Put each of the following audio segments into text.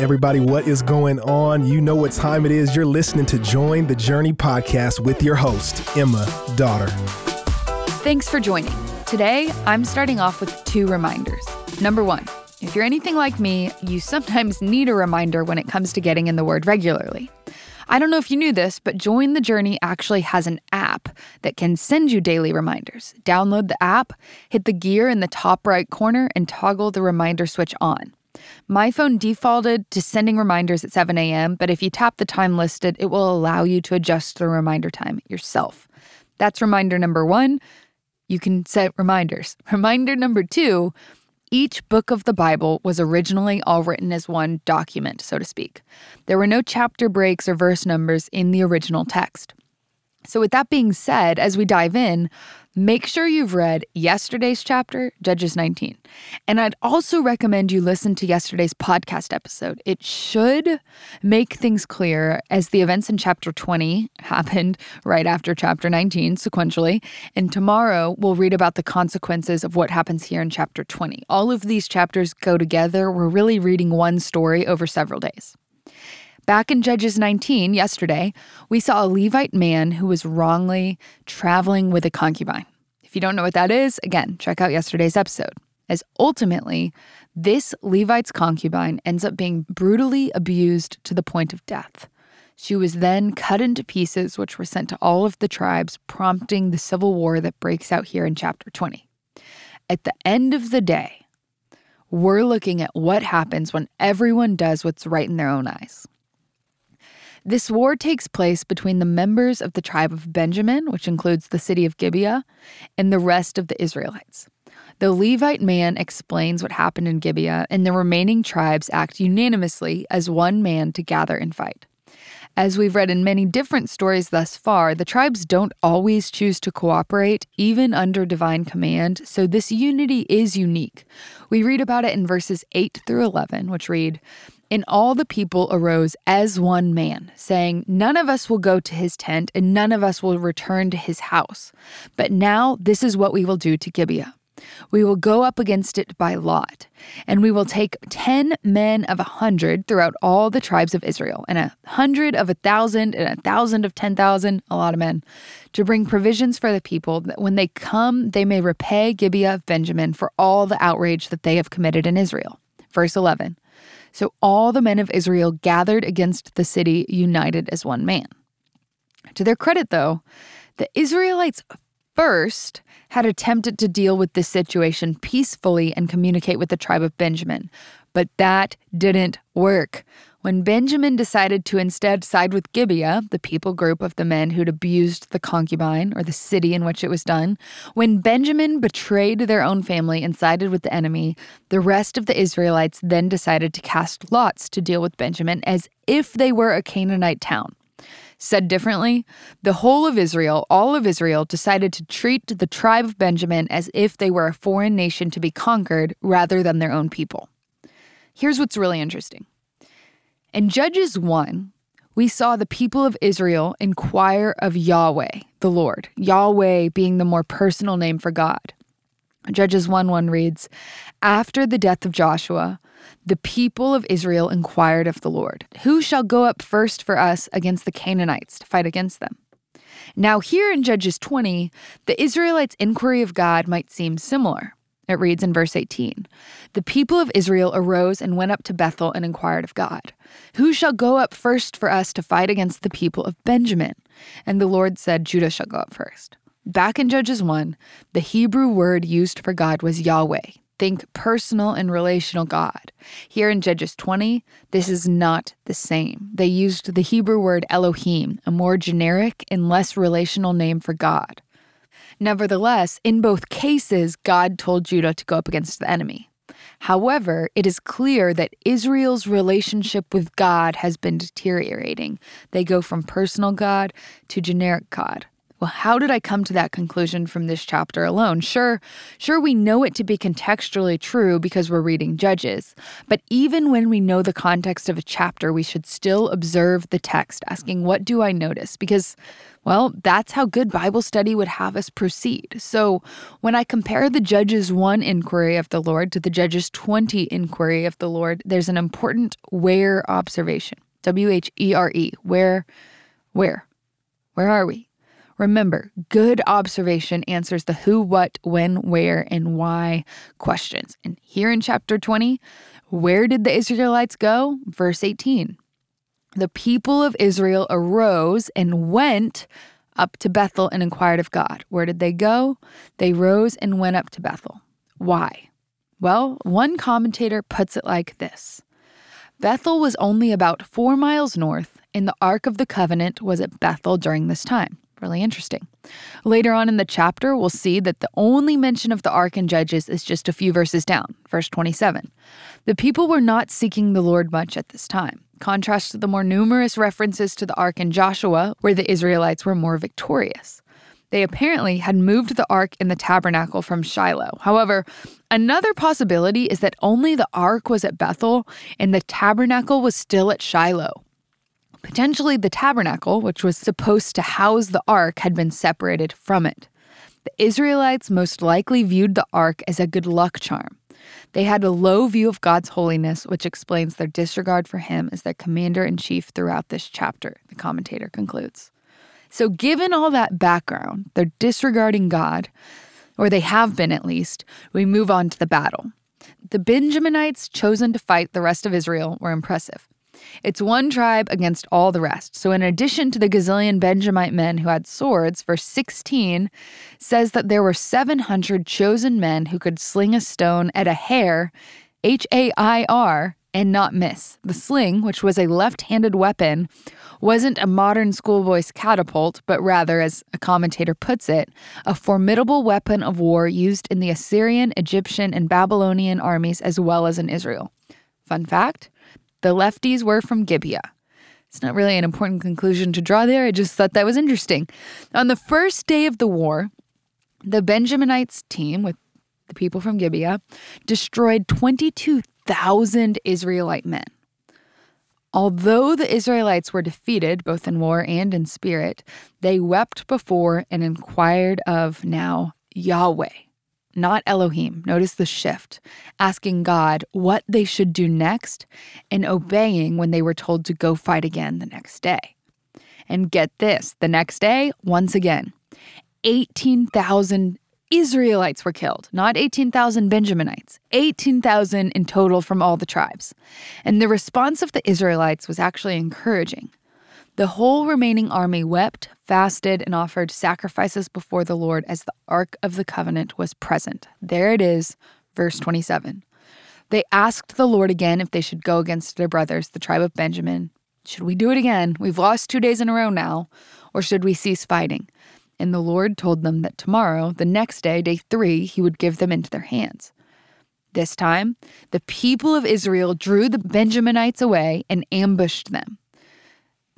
Everybody, what is going on? You know what time it is. You're listening to Join the Journey podcast with your host, Emma Dotter. Thanks for joining. Today, I'm starting off with two reminders. Number one, if you're anything like me, you sometimes need a reminder when it comes to getting in the Word regularly. I don't know if you knew this, but Join the Journey actually has an app that can send you daily reminders. Download the app, hit the gear in the top right corner, and toggle the reminder switch on. My phone defaulted to sending reminders at 7 a.m., but if you tap the time listed, it will allow you to adjust the reminder time yourself. That's reminder number one. You can set reminders. Reminder number two each book of the Bible was originally all written as one document, so to speak. There were no chapter breaks or verse numbers in the original text. So, with that being said, as we dive in, make sure you've read yesterday's chapter, Judges 19. And I'd also recommend you listen to yesterday's podcast episode. It should make things clear as the events in chapter 20 happened right after chapter 19 sequentially. And tomorrow we'll read about the consequences of what happens here in chapter 20. All of these chapters go together. We're really reading one story over several days. Back in Judges 19, yesterday, we saw a Levite man who was wrongly traveling with a concubine. If you don't know what that is, again, check out yesterday's episode. As ultimately, this Levite's concubine ends up being brutally abused to the point of death. She was then cut into pieces, which were sent to all of the tribes, prompting the civil war that breaks out here in chapter 20. At the end of the day, we're looking at what happens when everyone does what's right in their own eyes. This war takes place between the members of the tribe of Benjamin, which includes the city of Gibeah, and the rest of the Israelites. The Levite man explains what happened in Gibeah, and the remaining tribes act unanimously as one man to gather and fight. As we've read in many different stories thus far, the tribes don't always choose to cooperate, even under divine command, so this unity is unique. We read about it in verses 8 through 11, which read and all the people arose as one man, saying, None of us will go to his tent, and none of us will return to his house. But now this is what we will do to Gibeah. We will go up against it by lot, and we will take ten men of a hundred throughout all the tribes of Israel, and a hundred of a thousand, and a thousand of ten thousand, a lot of men, to bring provisions for the people, that when they come, they may repay Gibeah of Benjamin for all the outrage that they have committed in Israel. Verse 11 so all the men of Israel gathered against the city, united as one man. To their credit, though, the Israelites first had attempted to deal with this situation peacefully and communicate with the tribe of Benjamin, but that didn't work. When Benjamin decided to instead side with Gibeah, the people group of the men who'd abused the concubine or the city in which it was done, when Benjamin betrayed their own family and sided with the enemy, the rest of the Israelites then decided to cast lots to deal with Benjamin as if they were a Canaanite town. Said differently, the whole of Israel, all of Israel, decided to treat the tribe of Benjamin as if they were a foreign nation to be conquered rather than their own people. Here's what's really interesting in Judges 1, we saw the people of Israel inquire of Yahweh, the Lord, Yahweh being the more personal name for God. Judges 1 1 reads After the death of Joshua, the people of Israel inquired of the Lord, Who shall go up first for us against the Canaanites to fight against them? Now, here in Judges 20, the Israelites' inquiry of God might seem similar. It reads in verse 18 The people of Israel arose and went up to Bethel and inquired of God, Who shall go up first for us to fight against the people of Benjamin? And the Lord said, Judah shall go up first. Back in Judges 1, the Hebrew word used for God was Yahweh. Think personal and relational God. Here in Judges 20, this is not the same. They used the Hebrew word Elohim, a more generic and less relational name for God. Nevertheless, in both cases, God told Judah to go up against the enemy. However, it is clear that Israel's relationship with God has been deteriorating. They go from personal God to generic God. Well, how did I come to that conclusion from this chapter alone? Sure, sure we know it to be contextually true because we're reading Judges, but even when we know the context of a chapter, we should still observe the text, asking what do I notice? Because well, that's how good Bible study would have us proceed. So, when I compare the Judges 1 inquiry of the Lord to the Judges 20 inquiry of the Lord, there's an important where observation. W H E R E. Where, where? Where are we? Remember, good observation answers the who, what, when, where, and why questions. And here in chapter 20, where did the Israelites go? Verse 18. The people of Israel arose and went up to Bethel and inquired of God. Where did they go? They rose and went up to Bethel. Why? Well, one commentator puts it like this Bethel was only about four miles north, and the Ark of the Covenant was at Bethel during this time. Really interesting. Later on in the chapter, we'll see that the only mention of the ark in Judges is just a few verses down, verse 27. The people were not seeking the Lord much at this time. Contrast to the more numerous references to the ark in Joshua, where the Israelites were more victorious. They apparently had moved the ark in the tabernacle from Shiloh. However, another possibility is that only the ark was at Bethel and the tabernacle was still at Shiloh. Potentially, the tabernacle, which was supposed to house the ark, had been separated from it. The Israelites most likely viewed the ark as a good luck charm. They had a low view of God's holiness, which explains their disregard for him as their commander in chief throughout this chapter, the commentator concludes. So, given all that background, they're disregarding God, or they have been at least, we move on to the battle. The Benjaminites chosen to fight the rest of Israel were impressive. It's one tribe against all the rest. So, in addition to the gazillion Benjamite men who had swords, verse 16 says that there were 700 chosen men who could sling a stone at a hair, H A I R, and not miss. The sling, which was a left handed weapon, wasn't a modern schoolboy's catapult, but rather, as a commentator puts it, a formidable weapon of war used in the Assyrian, Egyptian, and Babylonian armies as well as in Israel. Fun fact the lefties were from Gibeah. It's not really an important conclusion to draw there. I just thought that was interesting. On the first day of the war, the Benjaminites team, with the people from Gibeah, destroyed 22,000 Israelite men. Although the Israelites were defeated both in war and in spirit, they wept before and inquired of now Yahweh not Elohim. Notice the shift, asking God what they should do next and obeying when they were told to go fight again the next day. And get this the next day, once again, 18,000 Israelites were killed, not 18,000 Benjaminites, 18,000 in total from all the tribes. And the response of the Israelites was actually encouraging. The whole remaining army wept, fasted, and offered sacrifices before the Lord as the Ark of the Covenant was present. There it is, verse 27. They asked the Lord again if they should go against their brothers, the tribe of Benjamin. Should we do it again? We've lost two days in a row now. Or should we cease fighting? And the Lord told them that tomorrow, the next day, day three, he would give them into their hands. This time, the people of Israel drew the Benjaminites away and ambushed them.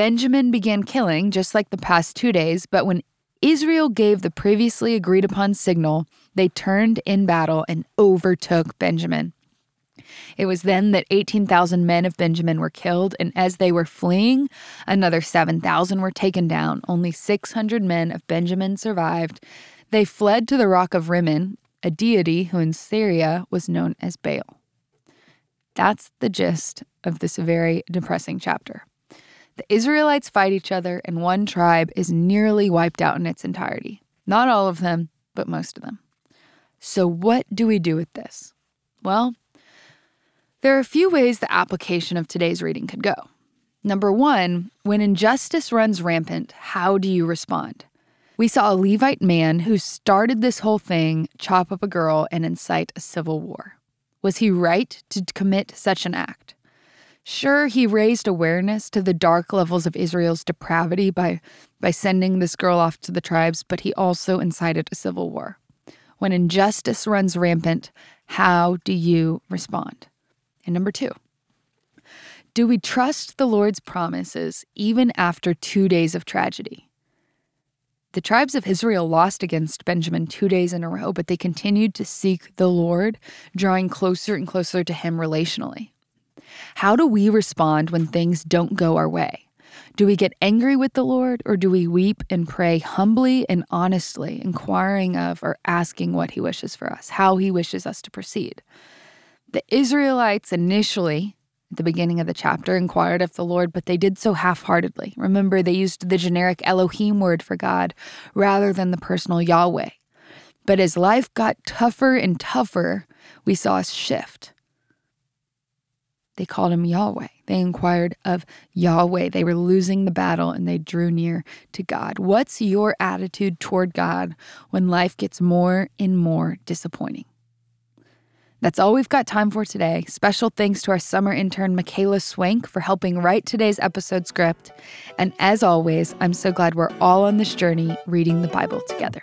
Benjamin began killing just like the past two days, but when Israel gave the previously agreed upon signal, they turned in battle and overtook Benjamin. It was then that 18,000 men of Benjamin were killed, and as they were fleeing, another 7,000 were taken down. Only 600 men of Benjamin survived. They fled to the rock of Rimmon, a deity who in Syria was known as Baal. That's the gist of this very depressing chapter. The Israelites fight each other, and one tribe is nearly wiped out in its entirety. Not all of them, but most of them. So, what do we do with this? Well, there are a few ways the application of today's reading could go. Number one, when injustice runs rampant, how do you respond? We saw a Levite man who started this whole thing chop up a girl and incite a civil war. Was he right to commit such an act? Sure, he raised awareness to the dark levels of Israel's depravity by, by sending this girl off to the tribes, but he also incited a civil war. When injustice runs rampant, how do you respond? And number two, do we trust the Lord's promises even after two days of tragedy? The tribes of Israel lost against Benjamin two days in a row, but they continued to seek the Lord, drawing closer and closer to Him relationally. How do we respond when things don't go our way? Do we get angry with the Lord, or do we weep and pray humbly and honestly, inquiring of or asking what He wishes for us, how He wishes us to proceed? The Israelites initially at the beginning of the chapter inquired of the Lord, but they did so half heartedly. Remember, they used the generic Elohim word for God rather than the personal Yahweh. But as life got tougher and tougher, we saw a shift. They called him Yahweh. They inquired of Yahweh. They were losing the battle and they drew near to God. What's your attitude toward God when life gets more and more disappointing? That's all we've got time for today. Special thanks to our summer intern, Michaela Swank, for helping write today's episode script. And as always, I'm so glad we're all on this journey reading the Bible together.